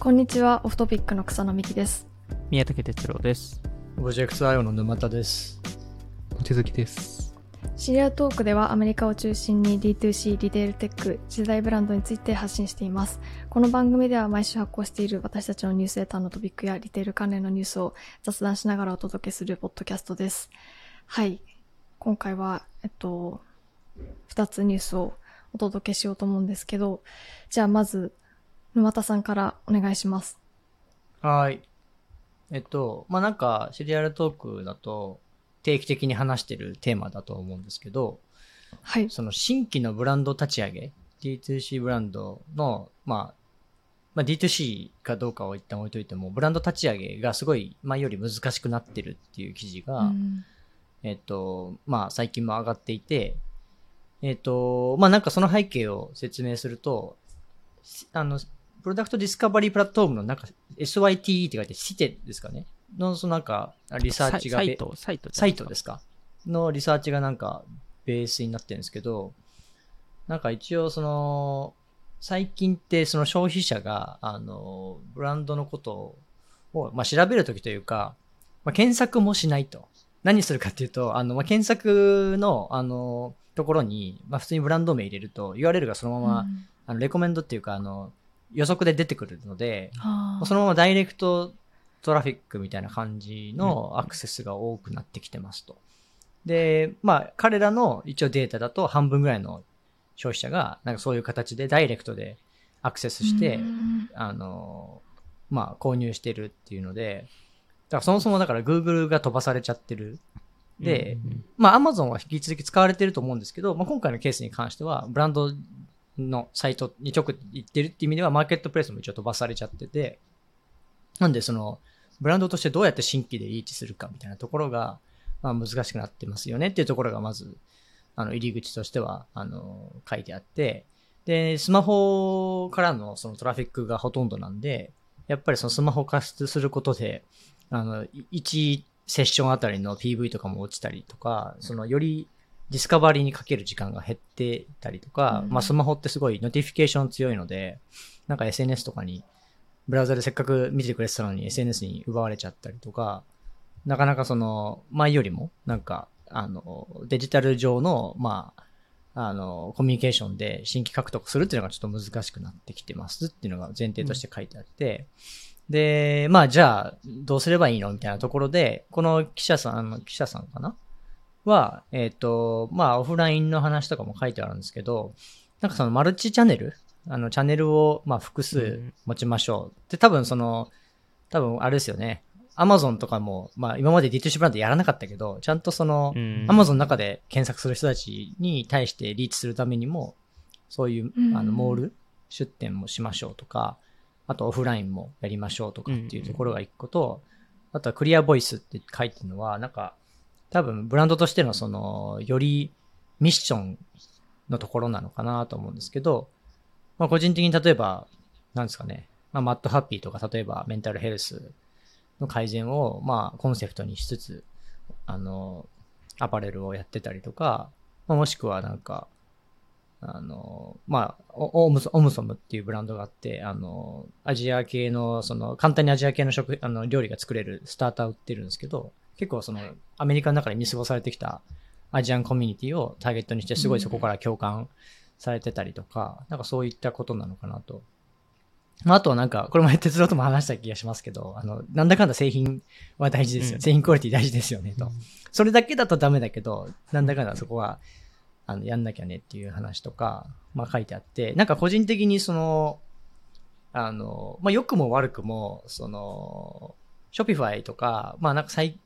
こんにちは、オフトピックの草野美希です。宮武哲郎です。プロジェクト IO の沼田です。望月です。シリアルトークではアメリカを中心に D2C、リテールテック、次世代ブランドについて発信しています。この番組では毎週発行している私たちのニュースレターのトピックやリテール関連のニュースを雑談しながらお届けするポッドキャストです。はい。今回は、えっと、二つニュースをお届けしようと思うんですけど、じゃあまず、沼田さんからお願いします。はい。えっと、まあ、なんか、シリアルトークだと、定期的に話してるテーマだと思うんですけど、はい。その新規のブランド立ち上げ、D2C ブランドの、まあ、まあ、D2C かどうかを一旦置いといても、ブランド立ち上げがすごい前より難しくなってるっていう記事が、うんえっと、まあ最近も上がっていて、えっと、まあなんかその背景を説明すると、しあの、プロダクトディスカバリープラットフォームのなんか SYTE って書いて、シテですかねの、そのなんか、リサーチがべサイト、サイト。サイトですすかのリサーチがなんかベースになってるんですけど、なんか一応その、最近ってその消費者が、あの、ブランドのことを、まあ、調べるときというか、まあ、検索もしないと。何するかっていうと、あの、まあ、検索の、あの、ところに、まあ、普通にブランド名入れると、URL がそのまま、うんあの、レコメンドっていうか、あの、予測で出てくるので、そのままダイレクトトラフィックみたいな感じのアクセスが多くなってきてますと。で、まあ、彼らの一応データだと半分ぐらいの消費者が、なんかそういう形でダイレクトでアクセスして、うんあの、まあ、購入してるっていうので、だからそもそもだから Google が飛ばされちゃってる。で、まあ、Amazon は引き続き使われてると思うんですけど、まあ、今回のケースに関しては、ブランドのサイトに直行ってるって意味では、マーケットプレイスも一応飛ばされちゃってて、なんでその、ブランドとしてどうやって新規でリーチするかみたいなところが、まあ、難しくなってますよね。っていうところがまず、あの、入り口としては、あの、書いてあって、で、スマホからのそのトラフィックがほとんどなんで、やっぱりそのスマホ化することで、あの、1セッションあたりの PV とかも落ちたりとか、そのより discovery にかける時間が減ってたりとか、うんまあスマホってすごい notification 強いので、なんか SNS とかに、ブラウザでせっかく見てくれてたのに SNS に奪われちゃったりとか、なかなかその、前よりも、なんか、あの、デジタル上の、まあ、あの、コミュニケーションで新規獲得するっていうのがちょっと難しくなってきてますっていうのが前提として書いてあって、で、まあじゃあ、どうすればいいのみたいなところで、この記者さん、あの記者さんかなは、えっ、と、まあオフラインの話とかも書いてあるんですけど、なんかそのマルチチャンネル？あの、チャンネルを、まあ複数持ちましょう。で、多分その、多分あれですよね。アマゾンとかも、まあ今まで D2C ブランドやらなかったけど、ちゃんとその、うん。アマゾンの中で検索する人たちに対してリーチするためにも、そういう、うん。あの、モール出店もしましょうとか、あとオフラインもやりましょうとかっていうところが一個と、あとはクリアボイスって書いてるのは、なんか、多分ブランドとしてのその、よりミッションのところなのかなと思うんですけど、まあ個人的に例えば、なんですかね、まあマットハッピーとか例えばメンタルヘルスの改善を、まあコンセプトにしつつ、あの、アパレルをやってたりとか、まあもしくはなんか、あの、まあ、おオムソオムソムっていうブランドがあって、あの、アジア系の、その、簡単にアジア系の食、あの、料理が作れるスターターを売ってるんですけど、結構その、アメリカの中で見過ごされてきたアジアンコミュニティをターゲットにして、すごいそこから共感されてたりとか、なんかそういったことなのかなと。まあ、あとはなんか、これ前哲郎とも話した気がしますけど、あの、なんだかんだ製品は大事ですよ。うん製品クオリティ大事ですよね、と。それだけだとダメだけど、なんだかんだそこは、あの、やんなきゃねっていう話とか、まあ書いてあって、なんか個人的にその、あの、まあ良くも悪くも、その、ショピファイとか、まあなんか最、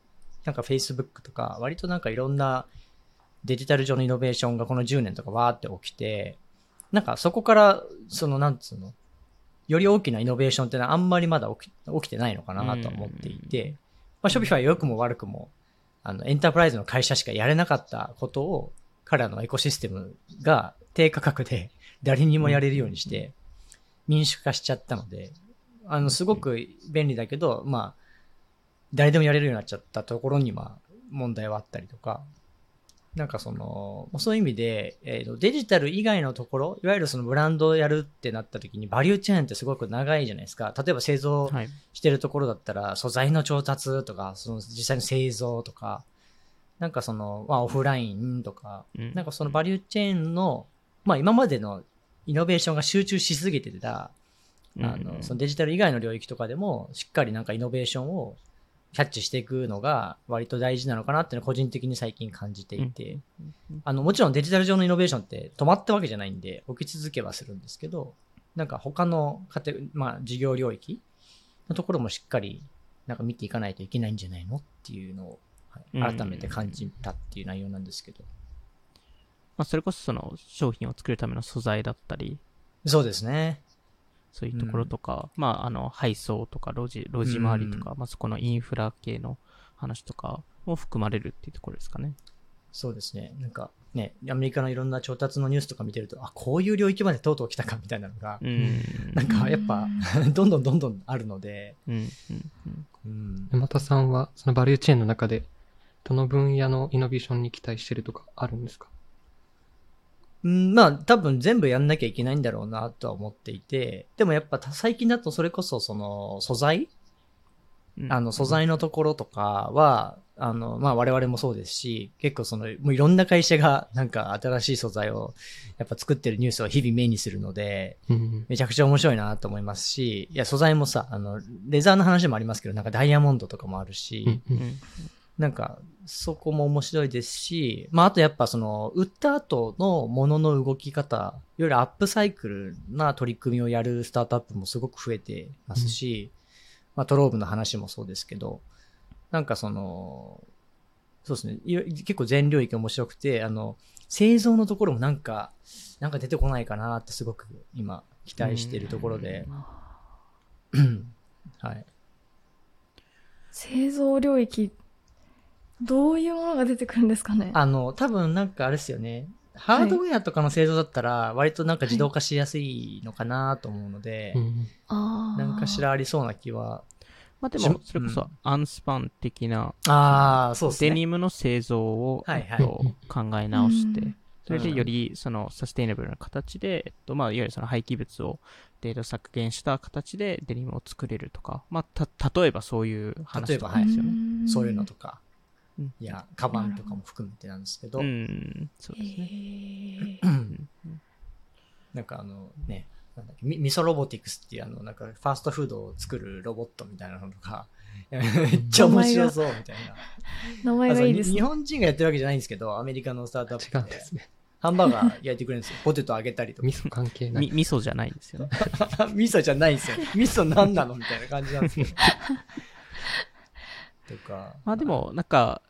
なんか Facebook とか、割となんかいろんなデジタル上のイノベーションがこの10年とかわーって起きて、なんかそこから、その、なんつうの、より大きなイノベーションってのはあんまりまだ起き起きてないのかなとは思っていて、まあ、ショピファイは良くも悪くも、あの、エンタープライズの会社しかやれなかったことを、彼らのエコシステムが低価格で 誰にもやれるようにして、民主化しちゃったので、あの、すごく便利だけど、まあ、誰でもやれるようになっちゃったところに、まあ、問題はあったりとか、なんかその、そういう意味で、えーと、デジタル以外のところ、いわゆるそのブランドをやるってなった時に、バリューチェーンってすごく長いじゃないですか。例えば製造してるところだったら、はい、素材の調達とか、その実際の製造とか、なんかその、まあオフラインとか、うん、なんかそのバリューチェーンの、まあ今までのイノベーションが集中しすぎてた、あの、そのデジタル以外の領域とかでも、しっかりなんかイノベーションをキャッチしていくのが割と大事なのかなっていうのは個人的に最近感じていて、あの、もちろんデジタル上のイノベーションって止まったわけじゃないんで、起き続けはするんですけど、なんか他の家庭、まあ事業領域のところもしっかりなんか見ていかないといけないんじゃないのっていうのを、はい、改めて感じたっていう内容なんですけど。まあそれこそその商品を作るための素材だったり。そうですね。そういうところとか、うん、まあ、あの、配送とか、路地、路地回りとか、うん、まあ、そこのインフラ系の話とかも含まれるっていうところですかね。そうですね。なんか、ね、アメリカのいろんな調達のニュースとか見てると、あ、こういう領域までとうとう来たかみたいなのが、うん、なんかやっぱ、どんどんどんどんあるので。うん。うん。山田さんは、そのバリューチェーンの中で、どの分野のイノベーションに期待してるとかあるんですか？うん、まあ多分全部やんなきゃいけないんだろうなとは思っていて、でもやっぱ最近だとそれこそその素材、うん、あの素材のところとかは、あの、まあ我々もそうですし、結構その、もういろんな会社がなんか新しい素材をやっぱ作ってるニュースを日々目にするので、めちゃくちゃ面白いなと思いますし、いや素材もさ、あの、レザーの話もありますけど、なんかダイヤモンドとかもあるし、なんか、そこも面白いですし、まあ、あとやっぱその、売った後のものの動き方、いわゆるアップサイクルな取り組みをやるスタートアップもすごく増えてますし、うん、まあ、トローブの話もそうですけど、なんかその、そうですね、結構全領域面白くて、あの、製造のところもなんか、なんか出てこないかなってすごく今期待しているところで、はい。製造領域どういうものが出てくるんですかね？あの、多分なんかあれですよね。ハードウェアとかの製造だったら、割となんか自動化しやすいのかなと思うので、はい、なんかしらありそうな気は。まあでも、それこそ、アンスパン的な、ああ、そうですね。デニムの製造を、考え直して、それでよりそのサステイナブルな形で、えっと、まあ、いわゆるその廃棄物をデータ削減した形でデニムを作れるとか、まあ、た、例えばそういう話とかですよね。そういうのとか。いや、カバンとかも含めてなんですけど、うん、そうですね。なんかあのね、なんだっけミ、ミソロボティクスっていうあの、なんかファーストフードを作るロボットみたいなのとか、めっちゃ面白そうみたいな。名前がいいです、ね、日本人がやってるわけじゃないんですけど、アメリカのスタートアップで。ですね。ハンバーガー焼いてくれるんですよ。ポテト揚げたりとか。味噌関係ない。味噌じゃないんですよ、ね。味噌じゃないんですよ。味噌何なのみたいな感じなんですけど。とか。まあでも、なんか、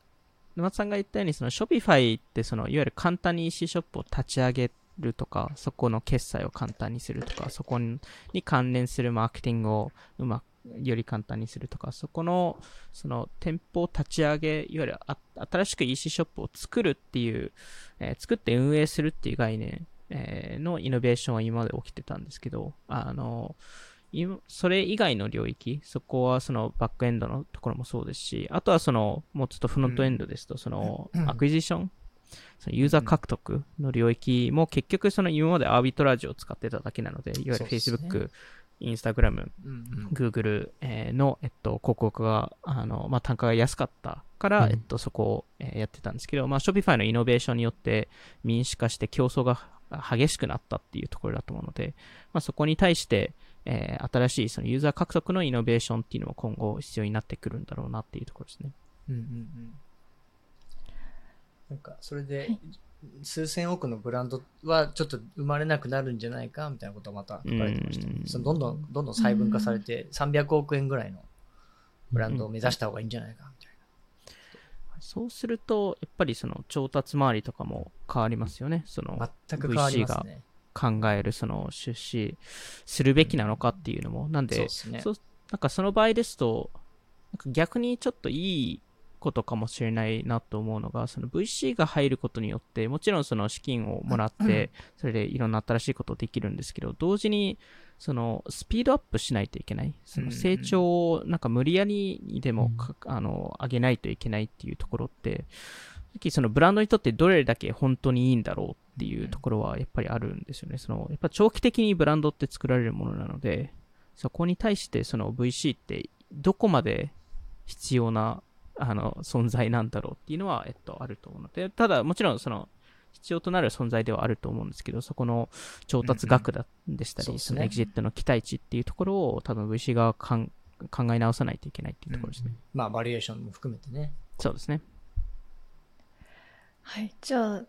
沼津さんが言ったように、その Shopify ってその、いわゆる簡単に EC ショップを立ち上げるとか、そこの決済を簡単にするとか、そこに関連するマーケティングをうまく、より簡単にするとか、そこの、その店舗を立ち上げ、いわゆる新しく EC ショップを作るっていう、えー、作って運営するっていう概念、えー、のイノベーションは今まで起きてたんですけど、あの、それ以外の領域、そこはそのバックエンドのところもそうですし、あとはその、もうちょっとフロントエンドですと、その、 acquisition、そのユーザー獲得の領域も結局その今までアービトラージを使ってただけなので、いわゆる Facebook、インスタグラム、Google の、えっと、広告が、あの、まあ、単価が安かったから、えっと、そこを、えやってたんですけど、まあ、Shopify のイノベーションによって民主化して競争が激しくなったっていうところだと思うので、まあ、そこに対して、えー、新しいそのユーザー獲得のイノベーションっていうのも今後必要になってくるんだろうなっていうところですね。うんうんうん。なんか、それで、数千億のブランドはちょっと生まれなくなるんじゃないかみたいなことはまた書かれてました。そのどんどん、どんどん細分化されて、300億円ぐらいのブランドを目指した方がいいんじゃないかみたいな。そうすると、やっぱりその調達周りとかも変わりますよね。その全く変わりますね。考える、その出資するべきなのかっていうのも、なんで、そなんかその場合ですと、なんか逆にちょっといいことかもしれないなと思うのが、その VC が入ることによって、もちろんその資金をもらって、それでいろんな新しいことできるんですけど、同時に、そのスピードアップしないといけない。その成長をなんか無理やりにでも、あの、上げないといけないっていうところって、そのブランドにとってどれだけ本当にいいんだろうっていうところはやっぱりあるんですよね。その、やっぱ長期的にブランドって作られるものなので、そこに対してその VC ってどこまで必要なあの存在なんだろうっていうのは、えっと、あると思うので、ただもちろんその必要となる存在ではあると思うんですけど、そこの調達額だでしたり、うんうんそのエグジットの期待値っていうところを多分 VC がかん考え直さないといけないっていうところですね。まあ、バリエーションも含めてね。そうですね。はい。じゃあ、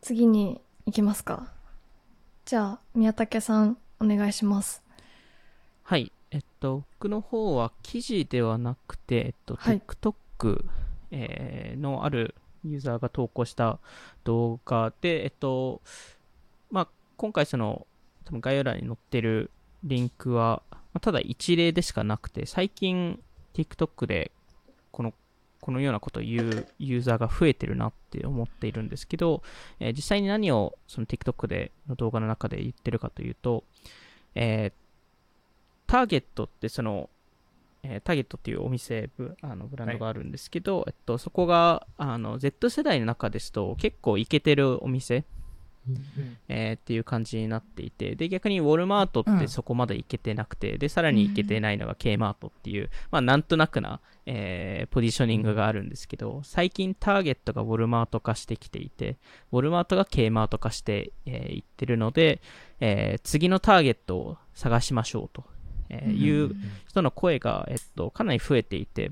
次に行きますか。じゃあ、宮武さん、お願いします。はい。えっと、僕の方は記事ではなくて、えっと、はい TikTok、えーのあるユーザーが投稿した動画で、えっと、まあ、今回その、多分概要欄に載ってるリンクは、まあただ一例でしかなくて、最近 TikTok でこの、このようなことを言うユーザーが増えてるなって思っているんですけど、えー実際に何をその TikTok での動画の中で言ってるかというと、えーターゲットってその、えーターゲットっていうお店ブあのブランドがあるんですけど、えっと、そこがあの Z 世代の中ですと結構イケてるお店、えーっていう感じになっていてで逆にウォルマートってそこまでイケてなくて、でさらにイケてないのが K マートっていう、まあ、なんとなくな、えーポジショニングがあるんですけど最近ターゲットがウォルマート化してきていてウォルマートが K マート化してい、えーいってるので、えー次のターゲットを探しましょうと、えーいう人の声が、えっと、かなり増えていて、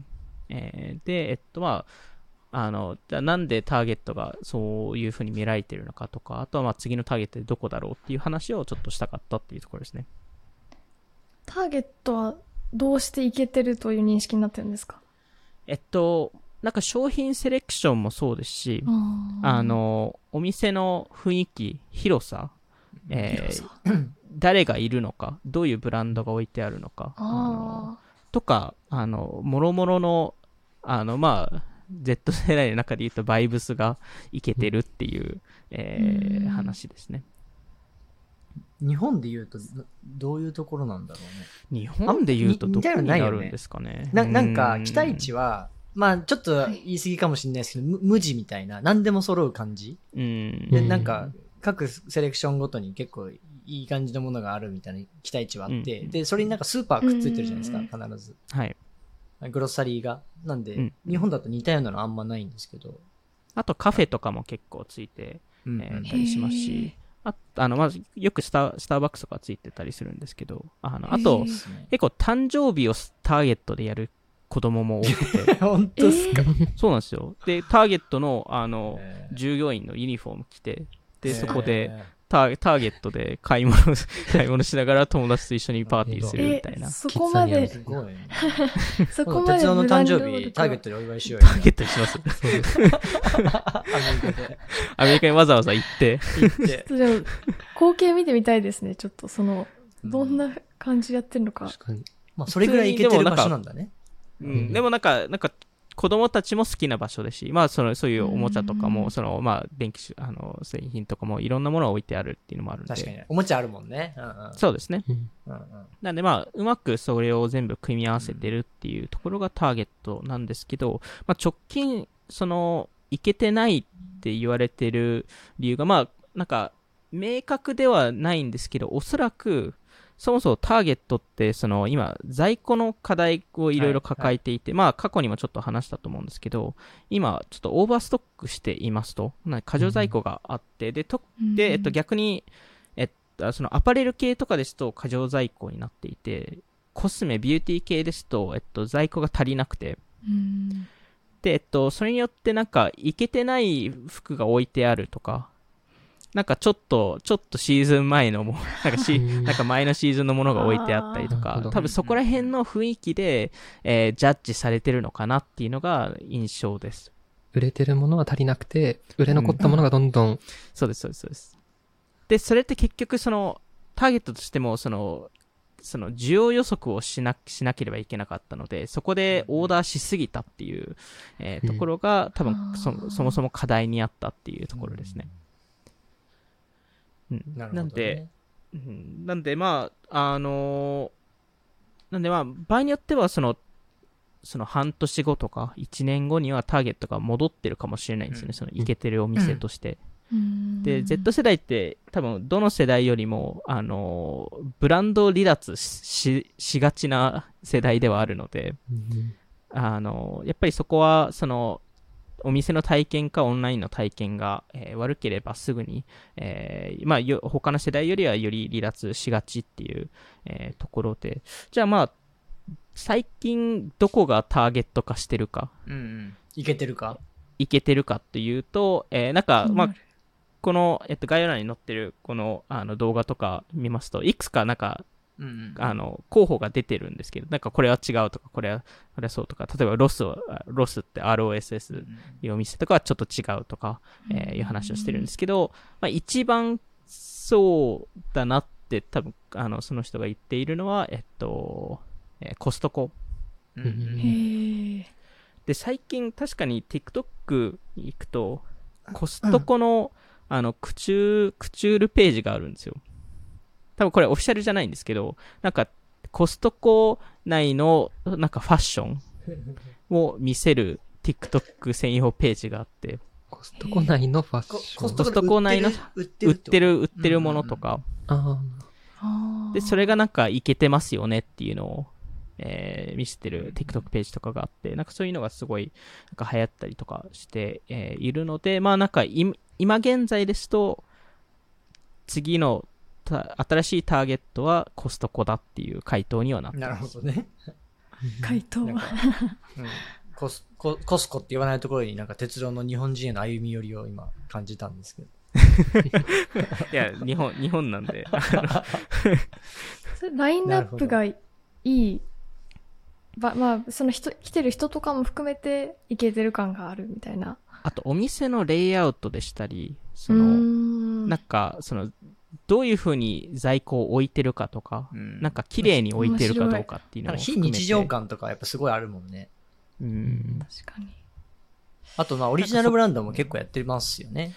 えーで、えっと、まあ、あの、じゃあなんでターゲットがそういうふうに見られてるのかとか、あとはまあ次のターゲットでどこだろうっていう話をちょっとしたかったっていうところですね。ターゲットはどうしていけてるという認識になってるんですか？えっと、なんか商品セレクションもそうですし、ああ、の、お店の雰囲気、広さ、えー 誰がいるのか、どういうブランドが置いてあるのか、あのあとか、あの、もろもろの、あの、まあ、Z 世代の中で言うとバイブスがいけてるっていう、えーうん話ですね。日本で言うと、どどういうところなんだろうね。日本で言うとあどこになるんですかね。ななんかう、期待値は、まあちょっと言い過ぎかもしれないですけど、無無地みたいな、何でも揃う感じうん。で、うんなんか、各セレクションごとに結構いい感じのものがあるみたいな期待値はあって、うんで、それになんかスーパーくっついてるじゃないですうんか、必ず。はい。グロッサリーが。なんで、うん。日本だと似たようなのあんまないんですけど。あとカフェとかも結構ついて、うんえーたりしますし、ああの、まず、よくスター、スターバックスとかついてたりするんですけど、あの、あへと結構誕生日をターゲットでやる子供も多くて、本当っすか、そうなんですよ。で、ターゲットの、あの、えー。従業員のユニフォーム着て、で、えー。そこで、ターターゲットで買い物、買い物しながら友達と一緒にパーティーするみたいな。えそこまで、すごいね。そこまで鉄道の誕生日、ターゲット。トでお祝いしようタよ。ーゲットにします。アメリカで。アメリカにわざわざ行って、行って。ちょっとでも光景見てみたいですね。ちょっとその、どんな感じでやってるのか。確かに。まあ、それぐらい行けてる場所なんだね。うんうんでもなんか、なんか、子供たちも好きな場所ですし、まあ、その、そういうおもちゃとかも、うんその、まあ、電気し、あの、製品とかもいろんなものが置いてあるっていうのもあるんで。確かに。おもちゃあるもんね。うんうん。そうですね。うんうんうんなんでまあ、うまくそれを全部組み合わせてるっていうところがターゲットなんですけど、まあ、直近、その、いけてないって言われてる理由が、まあ、なんか、明確ではないんですけど、おそらく、そもそもターゲットって、その、今、在庫の課題をいろいろ抱えていて、まあ、過去にもちょっと話したと思うんですけど、今、ちょっとオーバーストックしていますと、な過剰在庫があって、で、とで、えっと、逆に、えっと、そのアパレル系とかですと過剰在庫になっていて、コスメ、ビューティー系ですと、えっと、在庫が足りなくて、うん。で、えっと、それによってなんか、いけてない服が置いてあるとか、なんかちょっと、ちょっとシーズン前のも、なんかし、うん。なんか前のシーズンのものが置いてあったりとか多分そこら辺の雰囲気で、えージャッジされてるのかなっていうのが印象です。売れてるものは足りなくて、売れ残ったものがどんどん、そうです、そうです、そうです。で、それって結局、その、ターゲットとしても、その、その需要予測をしなしなければいけなかったので、そこでオーダーしすぎたっていう、えーうん。ところが、多分そ、そもそも課題にあったっていうところですね。うんなるほど、ね。なんで、うん。なんで、まあ、あのーなんでまあ、場合によっては、その、その半年後とか1年後にはターゲットが戻ってるかもしれないんですよね、うん。そのイケてるお店として。うん。で、Z 世代って多分どの世代よりも、あの、ブランド離脱しししがちな世代ではあるので、あの、やっぱりそこは、その、お店の体験かオンラインの体験が、えー悪ければすぐに、えーまあよ、他の世代よりはより離脱しがちっていう、えーところで、じゃあまあ、最近どこがターゲット化してるか、うんうん。いけてるか？いけてるかっていうと、えーなんか、まあこの、えっと、概要欄に載ってるこのあの動画とか見ますと、いくつかなんか、うんうん。あの、候補が出てるんですけど、なんかこれは違うとか、これは、これはそうとか、例えばロスは、ロスって ROSS いうお店とかはちょっと違うとか、えーいう話をしてるんですけど、まあ、一番そうだなって多分、あの、その人が言っているのは、えっと、えーコストコ。うんうんへえ。で、最近確かに TikTok に行くと、コストコの、あの、クチュー、クチュールページがあるんですよ。多分これオフィシャルじゃないんですけど、なんか、コストコ内の、なんかファッションを見せる TikTok 専用ページがあって、コストコ内のファッこション？コストココストコ内の売ってる売ってる、売売ってるものとか、ああー。で、それがなんかいけてますよねっていうのを、えー見せてる TikTok ページとかがあって、なんかそういうのがすごい、なんか流行ったりとかして、えーいるので、まあなんかい今現在ですと、次のた新しいターゲットはコストコだっていう回答にはなってなる。ほどね。回答なんかうんコスココスコって言わないところになんか鉄道の日本人への歩み寄りを今感じたんですけど。いや、日本、日本なんで。ラインナップがいい。ばまあ、その人、来てる人とかも含めて、いけてる感があるみたいな。あと、お店のレイアウトでしたり、その、んなんか、その、どういう風に在庫を置いてるかとか、うんなんか綺麗に置いてるかどうかっていうなんか非のを含めて。日常感とかやっぱすごいあるもんね。うん。確かに。あとまあオリジナルブランドも結構やってますよね。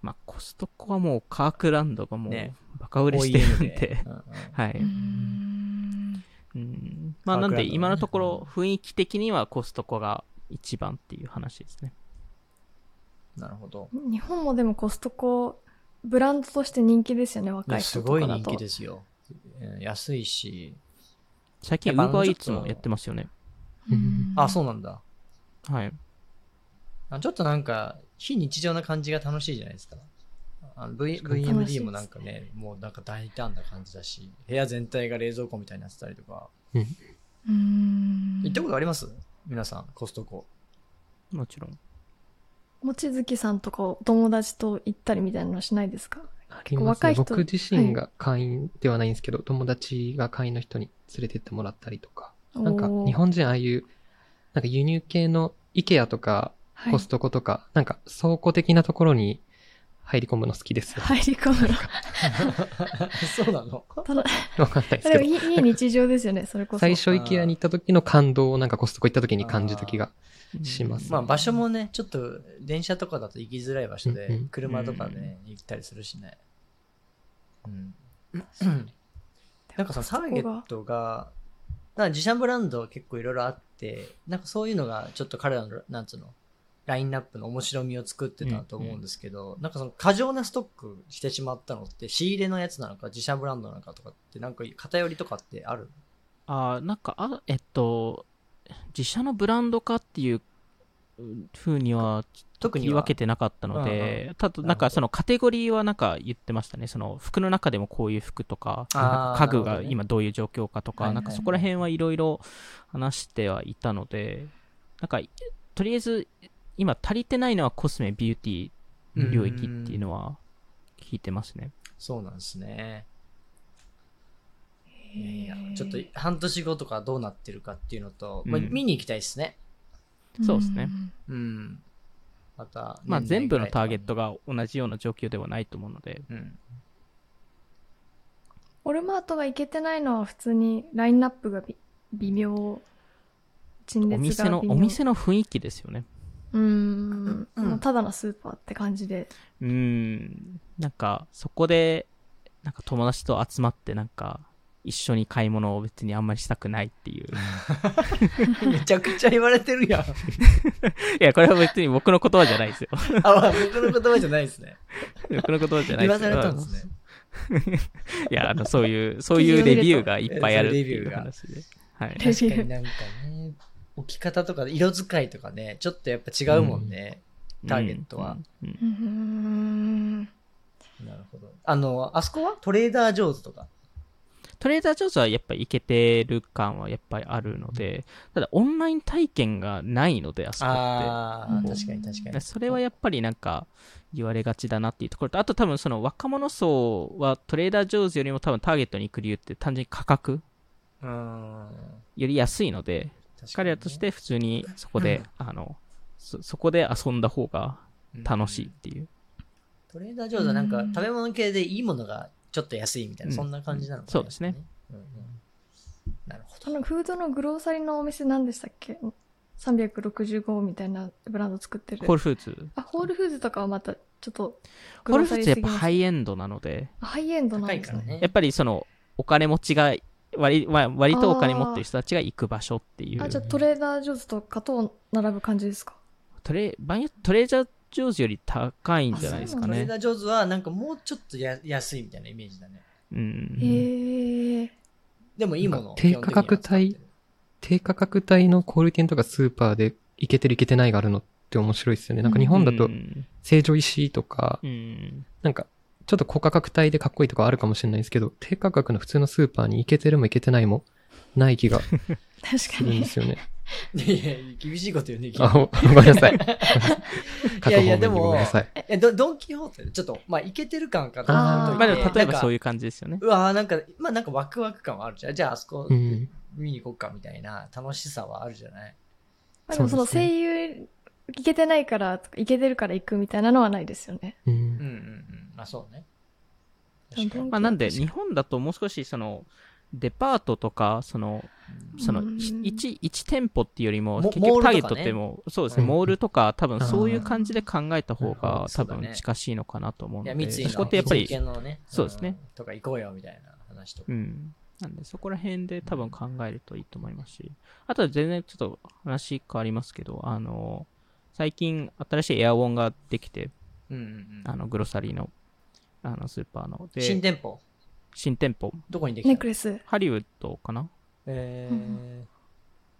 まあ、コストコはもう、カークランドがもうね、バカ売れしてるんで。うんうんはい。うーんうん。まあ、なんで、今のところ、雰囲気的にはコストコが一番っていう話ですね。なるほど。日本もでもコストコ、ブランドとして人気ですよね、い若い人とかだと。ごい人気ですよ。うん安いし。最近、ウーバーイーツもやってますよね。うんあ、そうなんだ。はい。あちょっとなんか、非日常な感じが楽しいじゃないですか。あの v VMD すもなんかね、もうなんか大胆な感じだし、部屋全体が冷蔵庫みたいになってたりとか。うーん。行ったことあります？皆さん、コストコ。もちろん。望月さんとかお友達と行ったりみたいなのしないですか？ありますね。若い人僕自身が会員ではないんですけど、友達が会員の人に連れてってもらったりとか。なんか日本人ああいう、なんか輸入系の IKEA とかはいコストコとか、なんか倉庫的なところに入り込むの好きですよ。入り込むの。そうなの？ただわかんないですでけど。もいいいい日常ですよね、それこそ。最初 IKEA に行った時の感動をなんかコストコ行った時に感じた気がします。まあ場所もね、ちょっと電車とかだと行きづらい場所でうんうん、車とかでね、行ったりするしね。うん。なんかそのターゲットが、なんか自社ブランド結構いろいろあって、なんかそういうのがちょっと彼らの、なんつうの、ラインナップの面白みを作ってたと思うんですけど、なんかその過剰なストックしてしまったのって仕入れのやつなのか自社ブランドなのかとかってなんか偏りとかってある？あーなんか、あ、えっと、自社のブランド化っていう風には特には言い分けてなかったのうんうで、ただ、なんかそのカテゴリーはなんか言ってましたね。その服の中でもこういう服とか、家具が今どういう状況かとか、はいはいなんかそこら辺はいろいろ話してはいたので、なんか、とりあえず今足りてないのはコスメ、ビューティー領域っていうのは聞いてますね。そうなんですね。いやいやちょっと半年後とかどうなってるかっていうのと、まあ、うん見に行きたいですね。そうですねんうん。また、まあ全部のターゲット。が同じような状況ではないと思うので、うん。オルマートがいけてないのは普通にラインナップがび微妙。陳列がお店の、お店の雰囲気ですよね。うーん。うんまあただのスーパーって感じで。うーん、なんか、そこで、なんか友達と集まって、なんか、一緒に買い物を別にあんまりしたくないっていう。めちゃくちゃ言われてるやん。いや、これは別に僕の言葉じゃないですよ。あ、まあ、僕の言葉じゃないですね。僕の言葉じゃないです言わされたんですね。いや、あの、そういう、そういうレビューがいっぱいあるっていう話で。はい。レビュー確かになんかね、置き方とか色使いとかね、ちょっとやっぱ違うもんね。ターゲットは。うん。うんうーん。なるほど。あの、あそこはトレーダー上手とか。トレーダー上手はやっぱりいけてる感はやっぱりあるので、ただオンライン体験がないので、あそこって。あ確かに確かに。それはやっぱりなんか言われがちだなっていうところと、あと多分その若者層はトレーダー上手よりも多分ターゲットに行く理由って単純に価格うん。より安いので、彼らとして普通にそこで、あの、そ、そこで遊んだ方が楽しいっていう。トレーダー上手はなんかうん食べ物系でいいものがちょっと安いみたいな、うんそんな感じなのかな、そうですねうんうん。なるほあの、フードのグローサリーのお店何でしたっけ ?365 みたいなブランド作ってる。ホールフーズ。あ、ホールフーズとかはまたちょっとホールフーズやっぱハイイエンドなので、ハイエンドど。なんですね。ね。やっぱりそのお金持ちが割割割とお金持ってる人たちが行く場所っていう。あ、じゃあトレーダー上手とかと並ぶ感じですかトレ場合によってトレージャー上手より高いんじゃないですかねトレーダ。ー上手はなんかもうちょっとや安いみたいなイメージだね。うん。へえ。でもいいものを低価格帯低価格帯の小売店とかスーパーでいけてるいけてないがあるのって面白いですよね。なんか日本だとうん成城石井とか、うん。なんかちょっと高価格帯でかっこいいとかあるかもしれないですけど、低価格の普通のスーパーにいけてるもいけてないもない気が確 かするんにで。すよね。いやいや、厳しいこと言うね。あ、ご ごめんなさい。いやいやでも。えドドン・キホーテ、ちょっと、まあ、いけてる感かとあーまあでも例えばそういう。感じですよね。うわーなんか、まあなんかワクワク感はあるじゃん。じゃああそこうん。見に行こうかみたいな楽しさはあるじゃない？まあでもその声優、いけてないから、いけてるから行くみたいなのはないですよね。う。うんんうんうん。まあそうね。まあなんで日本だともう少しそのデパートとかそのそのうん。一一店舗っていうよりもモ結局ターゲットってもうそうですねうん。モールとか多分そういう感じで考えた方うんが多分近しいのかなと思ういや、ので三井のそこってやっぱりそうですね。ん。とか行こうよみたいな話とか。うん。なんでそこら辺で多分考えるといいと思いますし。あとは全然ちょっと話変わりますけどあの最近新しいエアウォンができてうんうんうん。あのグロサリーのあのスーパーの。で新店舗？新店舗どこにできたの？ネックレス。ハリウッドかな？えうん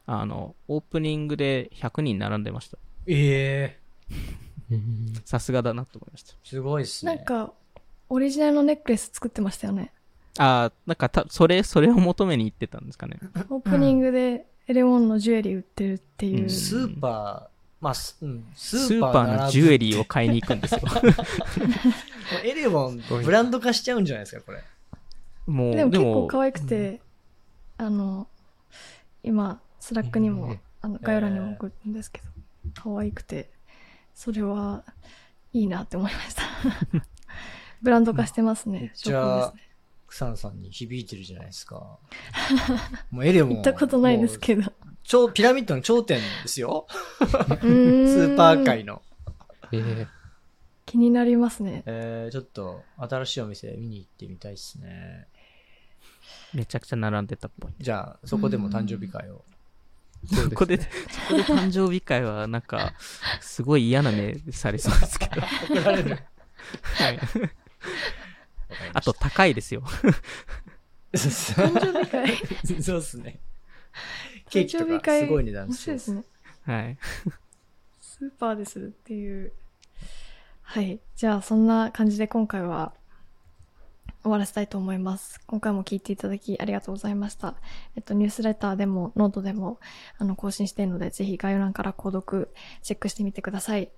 あの、オープニングで100人並んでました。ー、えうんさすがだなと思いました。ー、すごいっすね。なんか、オリジナルのネックレス作ってましたよね。ああ、なんかた、それ、それを求めに行ってたんですかね。オープニングでエレモンのジュエリー売ってるっていう。うんスーパー、まあ、すうん、ススーパーのジュエリーを買いに行くんですよ。ー。エレモン、ブランド化しちゃうんじゃないですか、これ。もう、でも結構も可愛くて、あの、今、スラックにも、ええあの、概要欄にも送るんですけど、可愛くて、それはいいなって思いました。ブランド化してますね。ですね。草野さんに響いてるじゃないですか。もうエレモン。行ったことないですけど。ど。超、ピラミッドの頂点ですよ。ススーパー界の。えー気になりますね。えー、ちょっと、新しいお店見に行ってみたいですね。う、めちゃくちゃ並んでたっぽい。じゃあ、そこでも誕生日会を。そうそこで、すそこで誕生日会は、なんか、すごい嫌な目されそうですけど。怒られる。はい。あと、高いですよ。誕生日会そうっすね。ケーキとか誕生日会すごい値段面白いですね。はい。スーパーでするっていう。はい。じゃあ、そんな感じで今回は終わらせたいと思います。今回も聞いていただきありがとうございました。えっと、ニュースレターでもノートでもあの更新しているので、ぜひ概要欄から購読チェックしてみてください。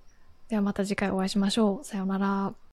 ではまた次回お会いしましょう。さようなら。